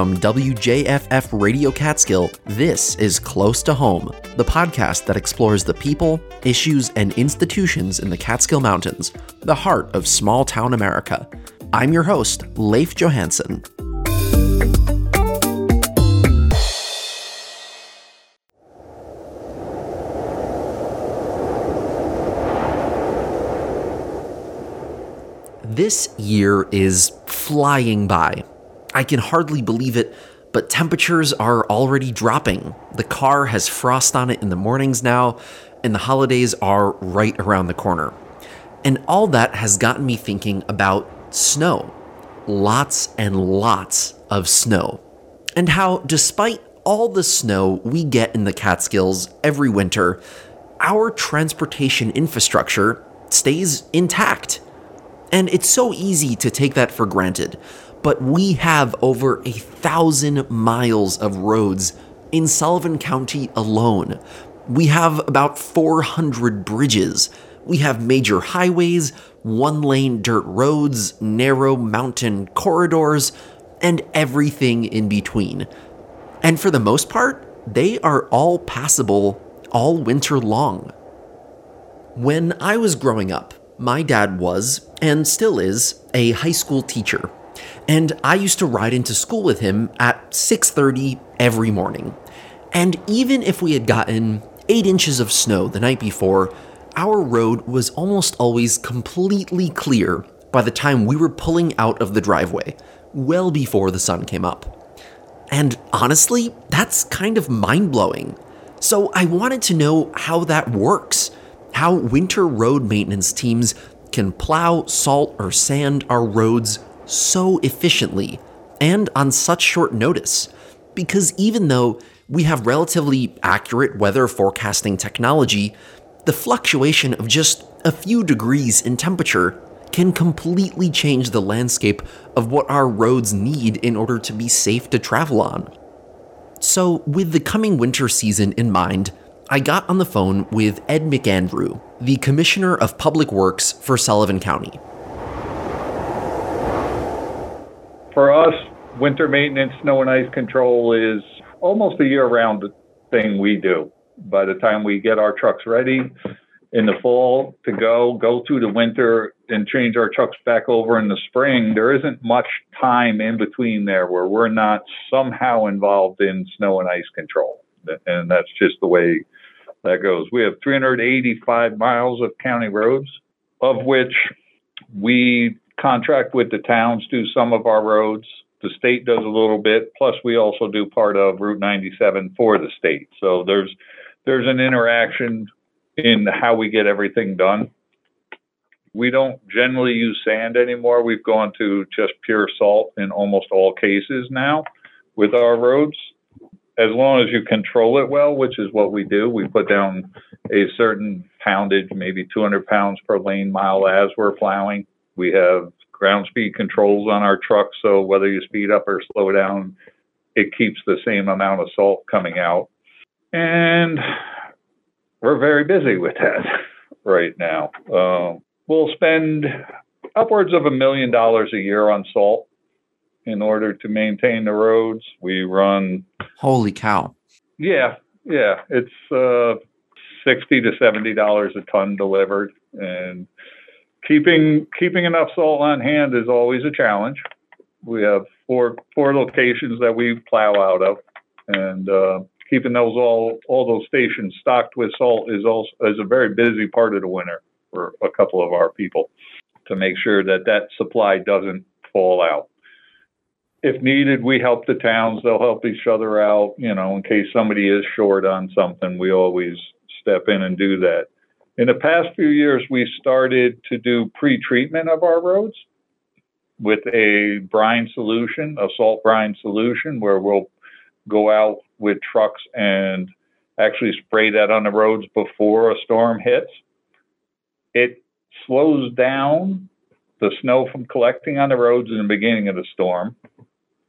From WJFF Radio Catskill, this is Close to Home, the podcast that explores the people, issues, and institutions in the Catskill Mountains, the heart of small town America. I'm your host, Leif Johansson. This year is flying by. I can hardly believe it, but temperatures are already dropping. The car has frost on it in the mornings now, and the holidays are right around the corner. And all that has gotten me thinking about snow. Lots and lots of snow. And how, despite all the snow we get in the Catskills every winter, our transportation infrastructure stays intact. And it's so easy to take that for granted. But we have over a thousand miles of roads in Sullivan County alone. We have about 400 bridges. We have major highways, one lane dirt roads, narrow mountain corridors, and everything in between. And for the most part, they are all passable all winter long. When I was growing up, my dad was, and still is, a high school teacher. And I used to ride into school with him at 6:30 every morning. And even if we had gotten 8 inches of snow the night before, our road was almost always completely clear by the time we were pulling out of the driveway, well before the sun came up. And honestly, that's kind of mind blowing. So I wanted to know how that works, how winter road maintenance teams can plow, salt, or sand our roads so efficiently and on such short notice. Because even though we have relatively accurate weather forecasting technology, the fluctuation of just a few degrees in temperature can completely change the landscape of what our roads need in order to be safe to travel on. So, with the coming winter season in mind, I got on the phone with Ed McAndrew, the Commissioner of Public Works for Sullivan County. For us, winter maintenance, snow and ice control is almost a year round thing we do. By the time we get our trucks ready in the fall to go, go through the winter and change our trucks back over in the spring, there isn't much time in between there where we're not somehow involved in snow and ice control. And that's just the way that goes. We have 385 miles of county roads, of which we contract with the towns, do some of our roads. The state does a little bit. Plus, we also do part of Route 97 for the state. So there's there's an interaction in how we get everything done. We don't generally use sand anymore. We've gone to just pure salt in almost all cases now with our roads. As long as you control it well, which is what we do, we put down a certain poundage, maybe 200 pounds per lane mile as we're plowing. We have ground speed controls on our trucks, so whether you speed up or slow down, it keeps the same amount of salt coming out. And we're very busy with that right now. Uh, we'll spend upwards of a million dollars a year on salt in order to maintain the roads. We run. Holy cow! Yeah, yeah, it's uh, sixty to seventy dollars a ton delivered, and keeping keeping enough salt on hand is always a challenge. We have four four locations that we plow out of, and uh, keeping those all all those stations stocked with salt is also is a very busy part of the winter for a couple of our people to make sure that that supply doesn't fall out. If needed, we help the towns. They'll help each other out. You know, in case somebody is short on something, we always step in and do that. In the past few years, we started to do pre-treatment of our roads with a brine solution, a salt brine solution, where we'll go out with trucks and actually spray that on the roads before a storm hits. It slows down the snow from collecting on the roads in the beginning of the storm.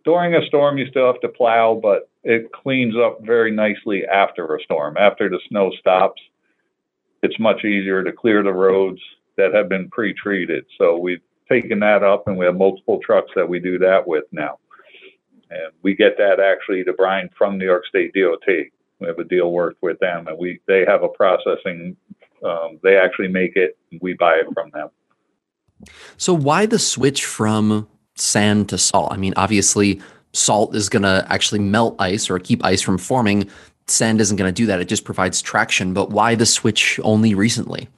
During a storm, you still have to plow, but it cleans up very nicely after a storm. After the snow stops, it's much easier to clear the roads that have been pre-treated. So we've taken that up and we have multiple trucks that we do that with now. and we get that actually to brine from New York State DOT. We have a deal worked with them, and we they have a processing. Um, they actually make it, we buy it from them. So why the switch from sand to salt? I mean, obviously, salt is going to actually melt ice or keep ice from forming. Sand isn't going to do that. It just provides traction. But why the switch only recently?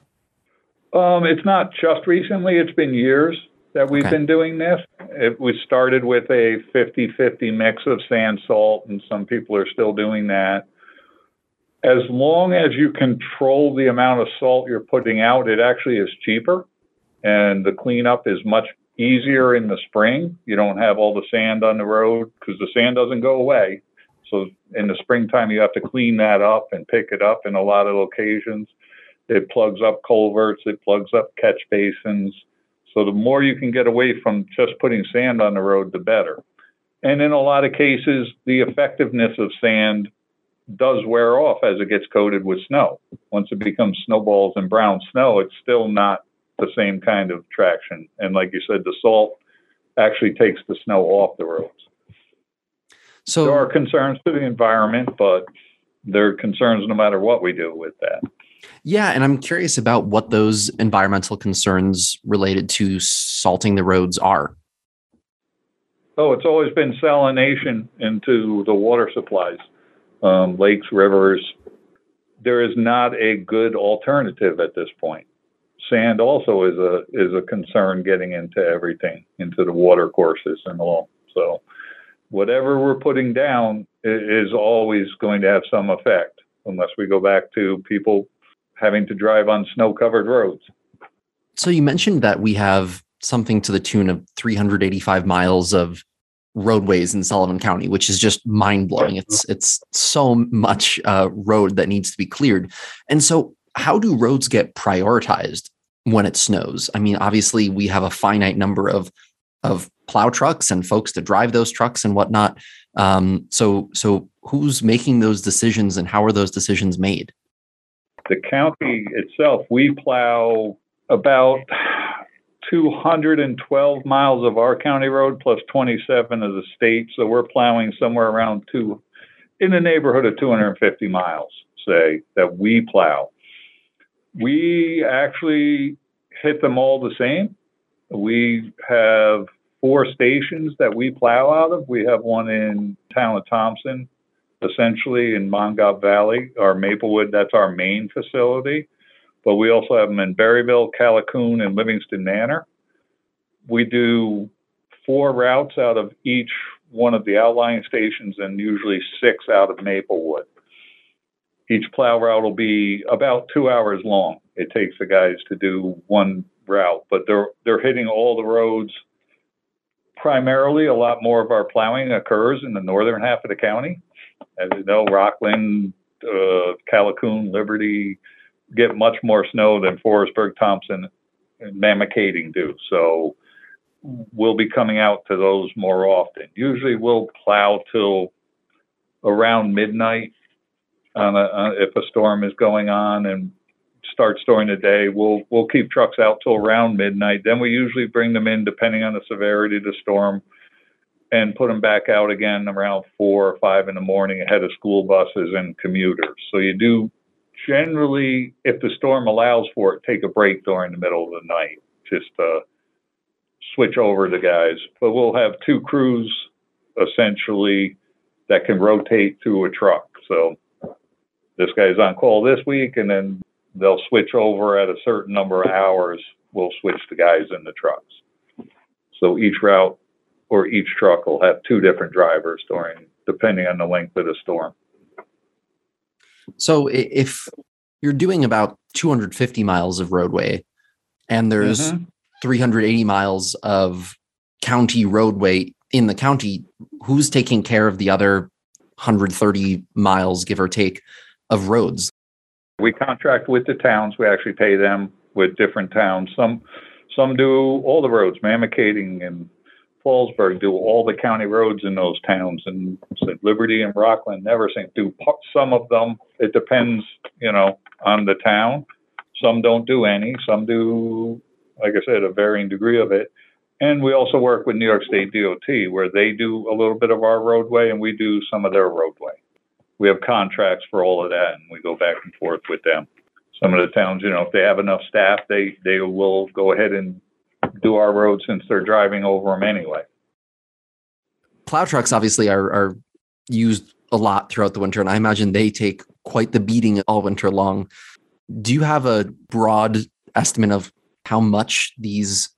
Um, it's not just recently. It's been years that we've okay. been doing this. It was started with a 50-50 mix of sand salt, and some people are still doing that. As long as you control the amount of salt you're putting out, it actually is cheaper, and the cleanup is much easier in the spring. You don't have all the sand on the road because the sand doesn't go away. So in the springtime, you have to clean that up and pick it up in a lot of locations. It plugs up culverts, it plugs up catch basins so the more you can get away from just putting sand on the road, the better. And in a lot of cases, the effectiveness of sand does wear off as it gets coated with snow. Once it becomes snowballs and brown snow, it's still not the same kind of traction. And like you said, the salt actually takes the snow off the roads. So there are concerns to the environment, but there are concerns no matter what we do with that. Yeah, and I'm curious about what those environmental concerns related to salting the roads are. Oh, it's always been salination into the water supplies, um, lakes, rivers. There is not a good alternative at this point. Sand also is a is a concern getting into everything, into the water courses and all. So, whatever we're putting down is always going to have some effect, unless we go back to people having to drive on snow covered roads. So you mentioned that we have something to the tune of 385 miles of roadways in Sullivan County, which is just mind blowing. It's it's so much uh, road that needs to be cleared. And so, how do roads get prioritized when it snows? I mean, obviously, we have a finite number of of plow trucks and folks to drive those trucks and whatnot. Um, so so who's making those decisions and how are those decisions made? the county itself, we plow about 212 miles of our county road plus 27 of the state. So we're plowing somewhere around two, in the neighborhood of 250 miles, say, that we plow. We actually hit them all the same. We have four stations that we plow out of. We have one in town of Thompson, essentially in Mongaup Valley. Our Maplewood, that's our main facility. But we also have them in Barryville, Callicoon, and Livingston Manor. We do four routes out of each one of the outlying stations and usually six out of Maplewood. Each plow route will be about two hours long. It takes the guys to do one route, but they're they're hitting all the roads. Primarily, a lot more of our plowing occurs in the northern half of the county. As you know, Rockland, uh, Callicoon, Liberty get much more snow than Forestburgh, Thompson, and Mamakating do. So we'll be coming out to those more often. Usually we'll plow till around midnight on a, uh, if a storm is going on and starts during the day. We'll we'll keep trucks out till around midnight. Then we usually bring them in depending on the severity of the storm and put them back out again around four or five in the morning ahead of school buses and commuters. So you do generally, if the storm allows for it, take a break during the middle of the night, just uh, switch over the guys. But we'll have two crews essentially that can rotate through a truck. So this guy's on call this week, and then they'll switch over at a certain number of hours. We'll switch the guys in the trucks. So each route or each truck will have two different drivers during, depending on the length of the storm. So if you're doing about 250 miles of roadway and there's mm-hmm. 380 miles of county roadway in the county, who's taking care of the other 130 miles, give or take, of roads? We contract with the towns. We actually pay them with different towns. Some some do all the roads, Mamakating and Fallsburg do all the county roads in those towns, and Liberty and Rockland never seem do some of them. It depends, you know, on the town. Some don't do any. Some do, like I said, a varying degree of it. And we also work with New York State DOT where they do a little bit of our roadway and we do some of their roadway. We have contracts for all of that and we go back and forth with them. Some of the towns, you know, if they have enough staff, they, they will go ahead and do our roads since they're driving over them anyway. Plow trucks obviously are, are used a lot throughout the winter, and I imagine they take quite the beating all winter long. Do you have a broad estimate of how much these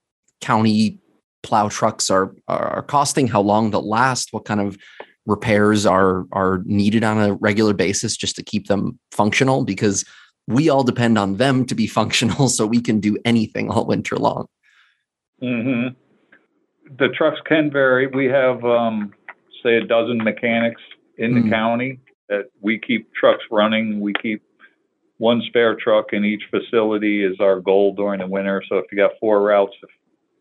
county plow trucks are are costing, how long they'll last, what kind of repairs are are needed on a regular basis just to keep them functional because we all depend on them to be functional so we can do anything all winter long. hmm The trucks can vary. We have, um, say, a dozen mechanics in the Mm. county that we keep trucks running. We keep one spare truck in each facility is our goal during the winter. So if you got four routes,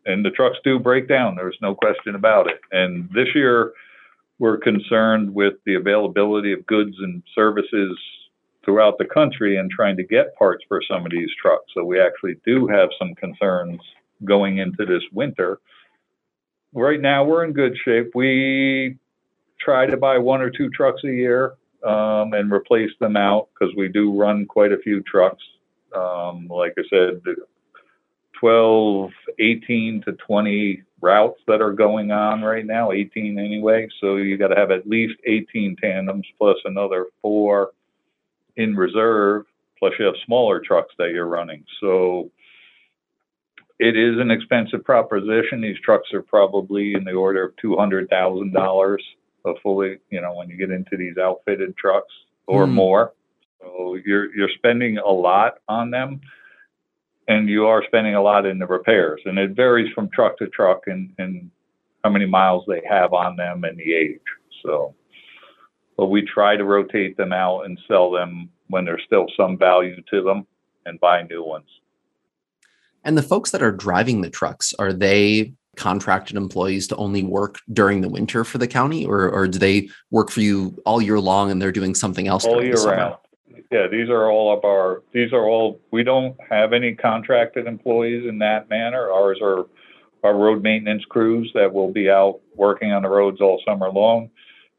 and the trucks do break down, there's no question about it. And this year, we're concerned with the availability of goods and services throughout the country and trying to get parts for some of these trucks. So we actually do have some concerns going into this winter. Right now, we're in good shape. We try to buy one or two trucks a year um, and replace them out because we do run quite a few trucks. Um, like I said, 12, 18 to 20 routes that are going on right now, 18 anyway. So you got to have at least 18 tandems plus another four in reserve, plus you have smaller trucks that you're running. So it is an expensive proposition. These trucks are probably in the order of $200,000 a fully, you know, when you get into these outfitted trucks or Hmm. more. So you're you're spending a lot on them and you are spending a lot in the repairs and it varies from truck to truck and, and how many miles they have on them and the age. So but we try to rotate them out and sell them when there's still some value to them and buy new ones. And the folks that are driving the trucks, are they contracted employees to only work during the winter for the county or, or do they work for you all year long and they're doing something else all year round. Yeah, these are all of our, these are all, we don't have any contracted employees in that manner. Ours are our road maintenance crews that will be out working on the roads all summer long.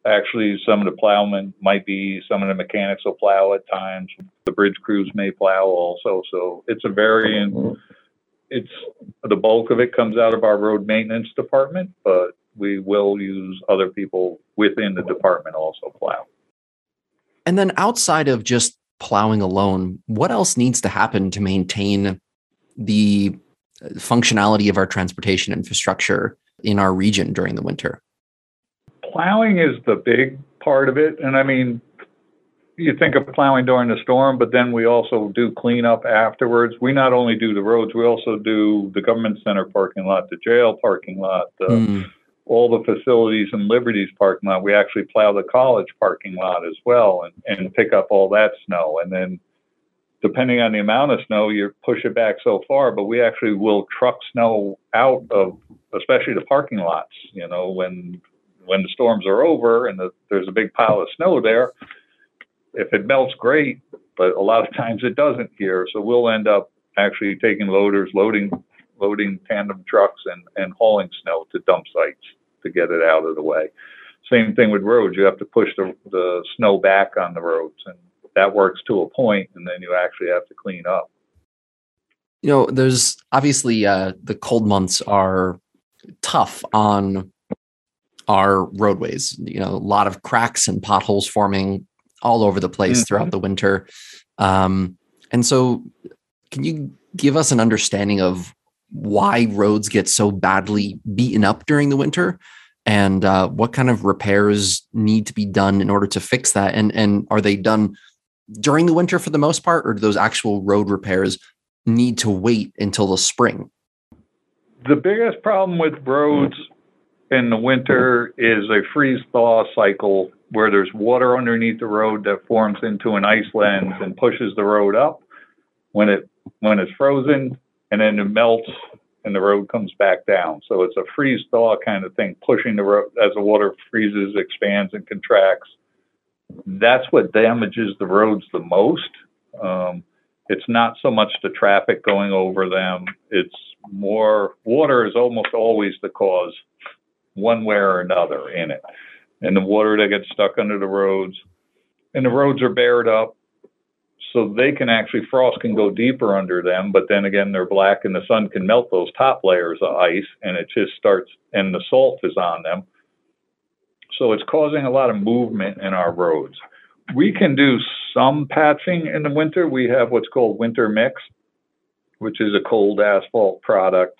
Actually, some of the plowmen might be, some of the mechanics will plow at times. The bridge crews may plow also. So it's a varying, it's, the bulk of it comes out of our road maintenance department, but we will use other people within the department also plow. And then outside of just plowing alone, what else needs to happen to maintain the uh, functionality of our transportation infrastructure in our region during the winter? plowing is the big part of it. And I mean, you think of plowing during the storm, but then we also do cleanup afterwards. We not only do the roads, we also do the government center parking lot, the jail parking lot, the, Mm, all the facilities in Liberty's parking lot. We actually plow the college parking lot as well and, and pick up all that snow. And then depending on the amount of snow, you push it back so far, but we actually will truck snow out of, especially the parking lots, you know, when, when the storms are over and the, there's a big pile of snow there. If it melts, great, but a lot of times it doesn't here. So we'll end up actually taking loaders, loading loading tandem trucks and, and hauling snow to dump sites to get it out of the way. Same thing with roads. You have to push the, the snow back on the roads, and that works to a point, and then you actually have to clean up. you know, there's obviously uh, the cold months are tough on our roadways. You know, a lot of cracks and potholes forming all over the place Mhm. throughout the winter. Um, and so, can you give us an understanding of why roads get so badly beaten up during the winter? And uh, what kind of repairs need to be done in order to fix that? And and are they done during the winter for the most part, or do those actual road repairs need to wait until the spring? The biggest problem with roads in the winter is a freeze thaw cycle where there's water underneath the road that forms into an ice lens and pushes the road up when it when it's frozen and then it melts and the road comes back down. So it's a freeze thaw kind of thing, pushing the road as the water freezes, expands and contracts. That's what damages the roads the most. Um, it's not so much the traffic going over them. It's more water is almost always the cause, one way or another in it. And the water that gets stuck under the roads, and the roads are bared up, so they can actually frost can go deeper under them. But then again, they're black, and the sun can melt those top layers of ice, and it just starts, and the salt is on them. So it's causing a lot of movement in our roads. We can do some patching in the winter. We have what's called winter mix, which is a cold asphalt product.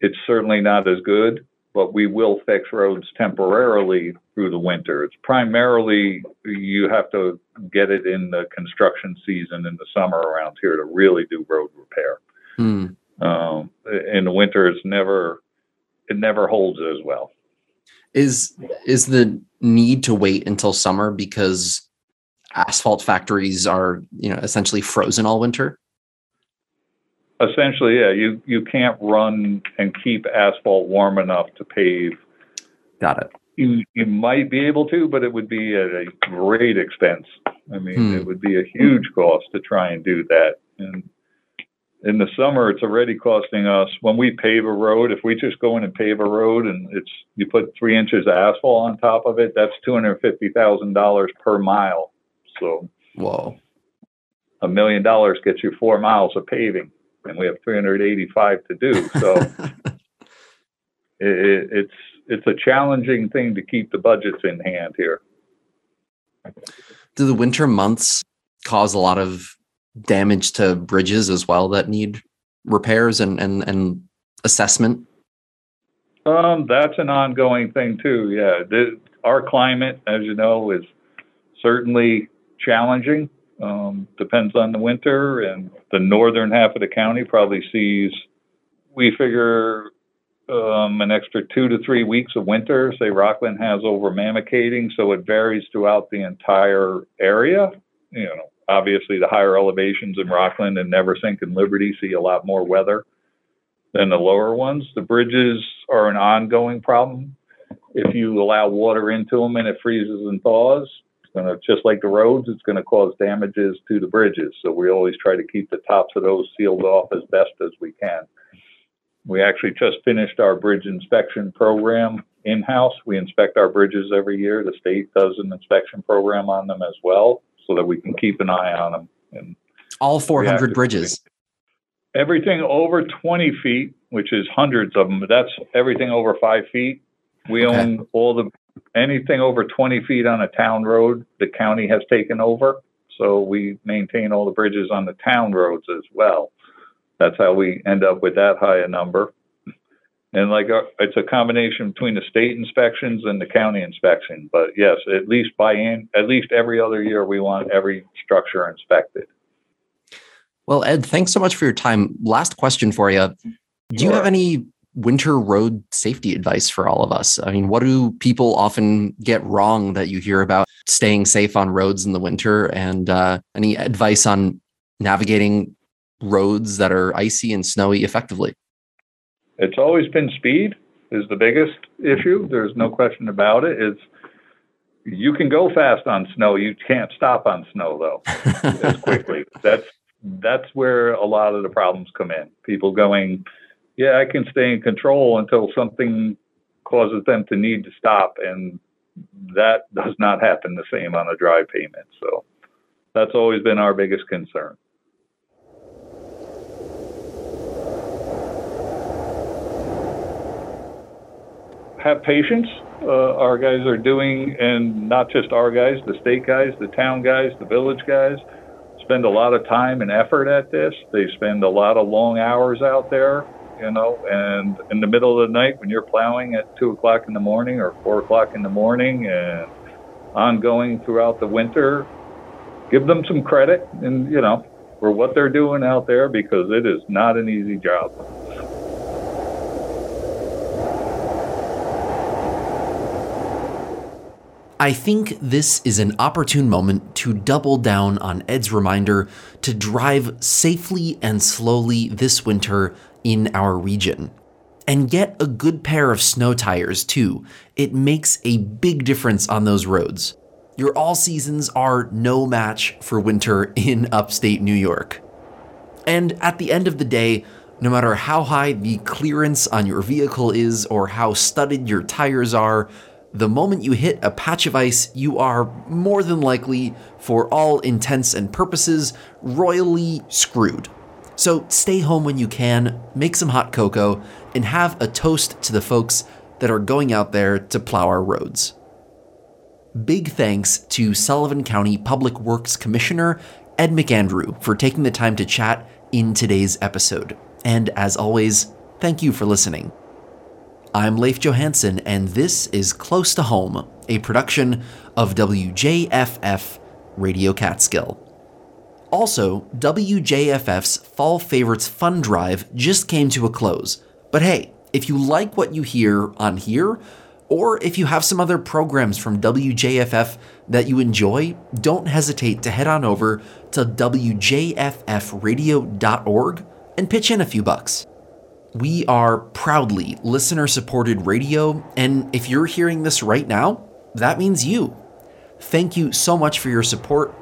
It's certainly not as good, but we will fix roads temporarily through the winter. It's primarily you have to get it in the construction season in the summer around here to really do road repair. Hmm. Um, in the winter, it's never it never holds as well. Is is the need to wait until summer because asphalt factories are you know essentially frozen all winter? Essentially, yeah, you you can't run and keep asphalt warm enough to pave. Got it. You you might be able to, but it would be at a great expense. I mean, Hmm. it would be a huge cost to try and do that. And in the summer, it's already costing us when we pave a road. If we just go in and pave a road and it's you put three inches of asphalt on top of it, that's two hundred fifty thousand dollars per mile. So Whoa. a million dollars gets you four miles of paving, and we have 385 to do. So it, it, it's it's a challenging thing to keep the budgets in hand here. Do the winter months cause a lot of damage to bridges as well that need repairs and and, and assessment? Um, that's an ongoing thing too. Yeah, the, our climate, as you know, is certainly challenging. Um, depends on the winter, and the northern half of the county probably sees. We figure um, an extra two to three weeks of winter. Say Rockland has over Mamakating, so it varies throughout the entire area. You know, obviously the higher elevations in Rockland and Neversink and Liberty see a lot more weather than the lower ones. The bridges are an ongoing problem. If you allow water into them and it freezes and thaws, it's gonna just like the roads, it's gonna cause damages to the bridges. So we always try to keep the tops of those sealed off as best as we can. We actually just finished our bridge inspection program in-house. We inspect our bridges every year. The state does an inspection program on them as well, so that we can keep an eye on them. And All 400 Reactive bridges. everything over 20 feet, which is hundreds of them, but that's everything over five feet. We Okay. own all the, anything over 20 feet on a town road, the county has taken over. So we maintain all the bridges on the town roads as well. That's how we end up with that high a number. And like, uh, it's a combination between the state inspections and the county inspection. But yes, at least by in, at least every other year, we want every structure inspected. Well, Ed, thanks so much for your time. Last question for you. Do you have any winter road safety advice for all of us? I mean, what do people often get wrong that you hear about staying safe on roads in the winter? And uh, any advice on navigating roads that are icy and snowy effectively? It's always been speed is the biggest issue. There's no question about it. It's you can go fast on snow. You can't stop on snow though as quickly. That's that's where a lot of the problems come in. People going, yeah, I can stay in control until something causes them to need to stop, and that does not happen the same on a dry payment. So that's always been our biggest concern. have patience. Uh, our guys are doing, and not just our guys, the state guys, the town guys, the village guys, spend a lot of time and effort at this. They spend a lot of long hours out there, you know, and in the middle of the night when you're plowing at two o'clock in the morning or four o'clock in the morning and ongoing throughout the winter, give them some credit and, you know, for what they're doing out there because it is not an easy job. I think this is an opportune moment to double down on Ed's reminder to drive safely and slowly this winter in our region. And get a good pair of snow tires too. It makes a big difference on those roads. Your all seasons are no match for winter in upstate New York. And at the end of the day, No matter how high the clearance on your vehicle is or how studded your tires are, the moment you hit a patch of ice, you are more than likely, for all intents and purposes, royally screwed. So stay home when you can, make some hot cocoa, and have a toast to the folks that are going out there to plow our roads. Big thanks to Sullivan County Public Works Commissioner Ed McAndrew for taking the time to chat in today's episode. And as always, thank you for listening. I'm Leif Johansson, and this is Close to Home, a production of WJFF Radio Catskill. Also, WJFF's Fall Favorites Fund Drive just came to a close. But hey, if you like what you hear on here, or if you have some other programs from WJFF that you enjoy, don't hesitate to head on over to WJFFradio.org and pitch in a few bucks. We are proudly listener supported radio, and if you're hearing this right now, that means you. Thank you so much for your support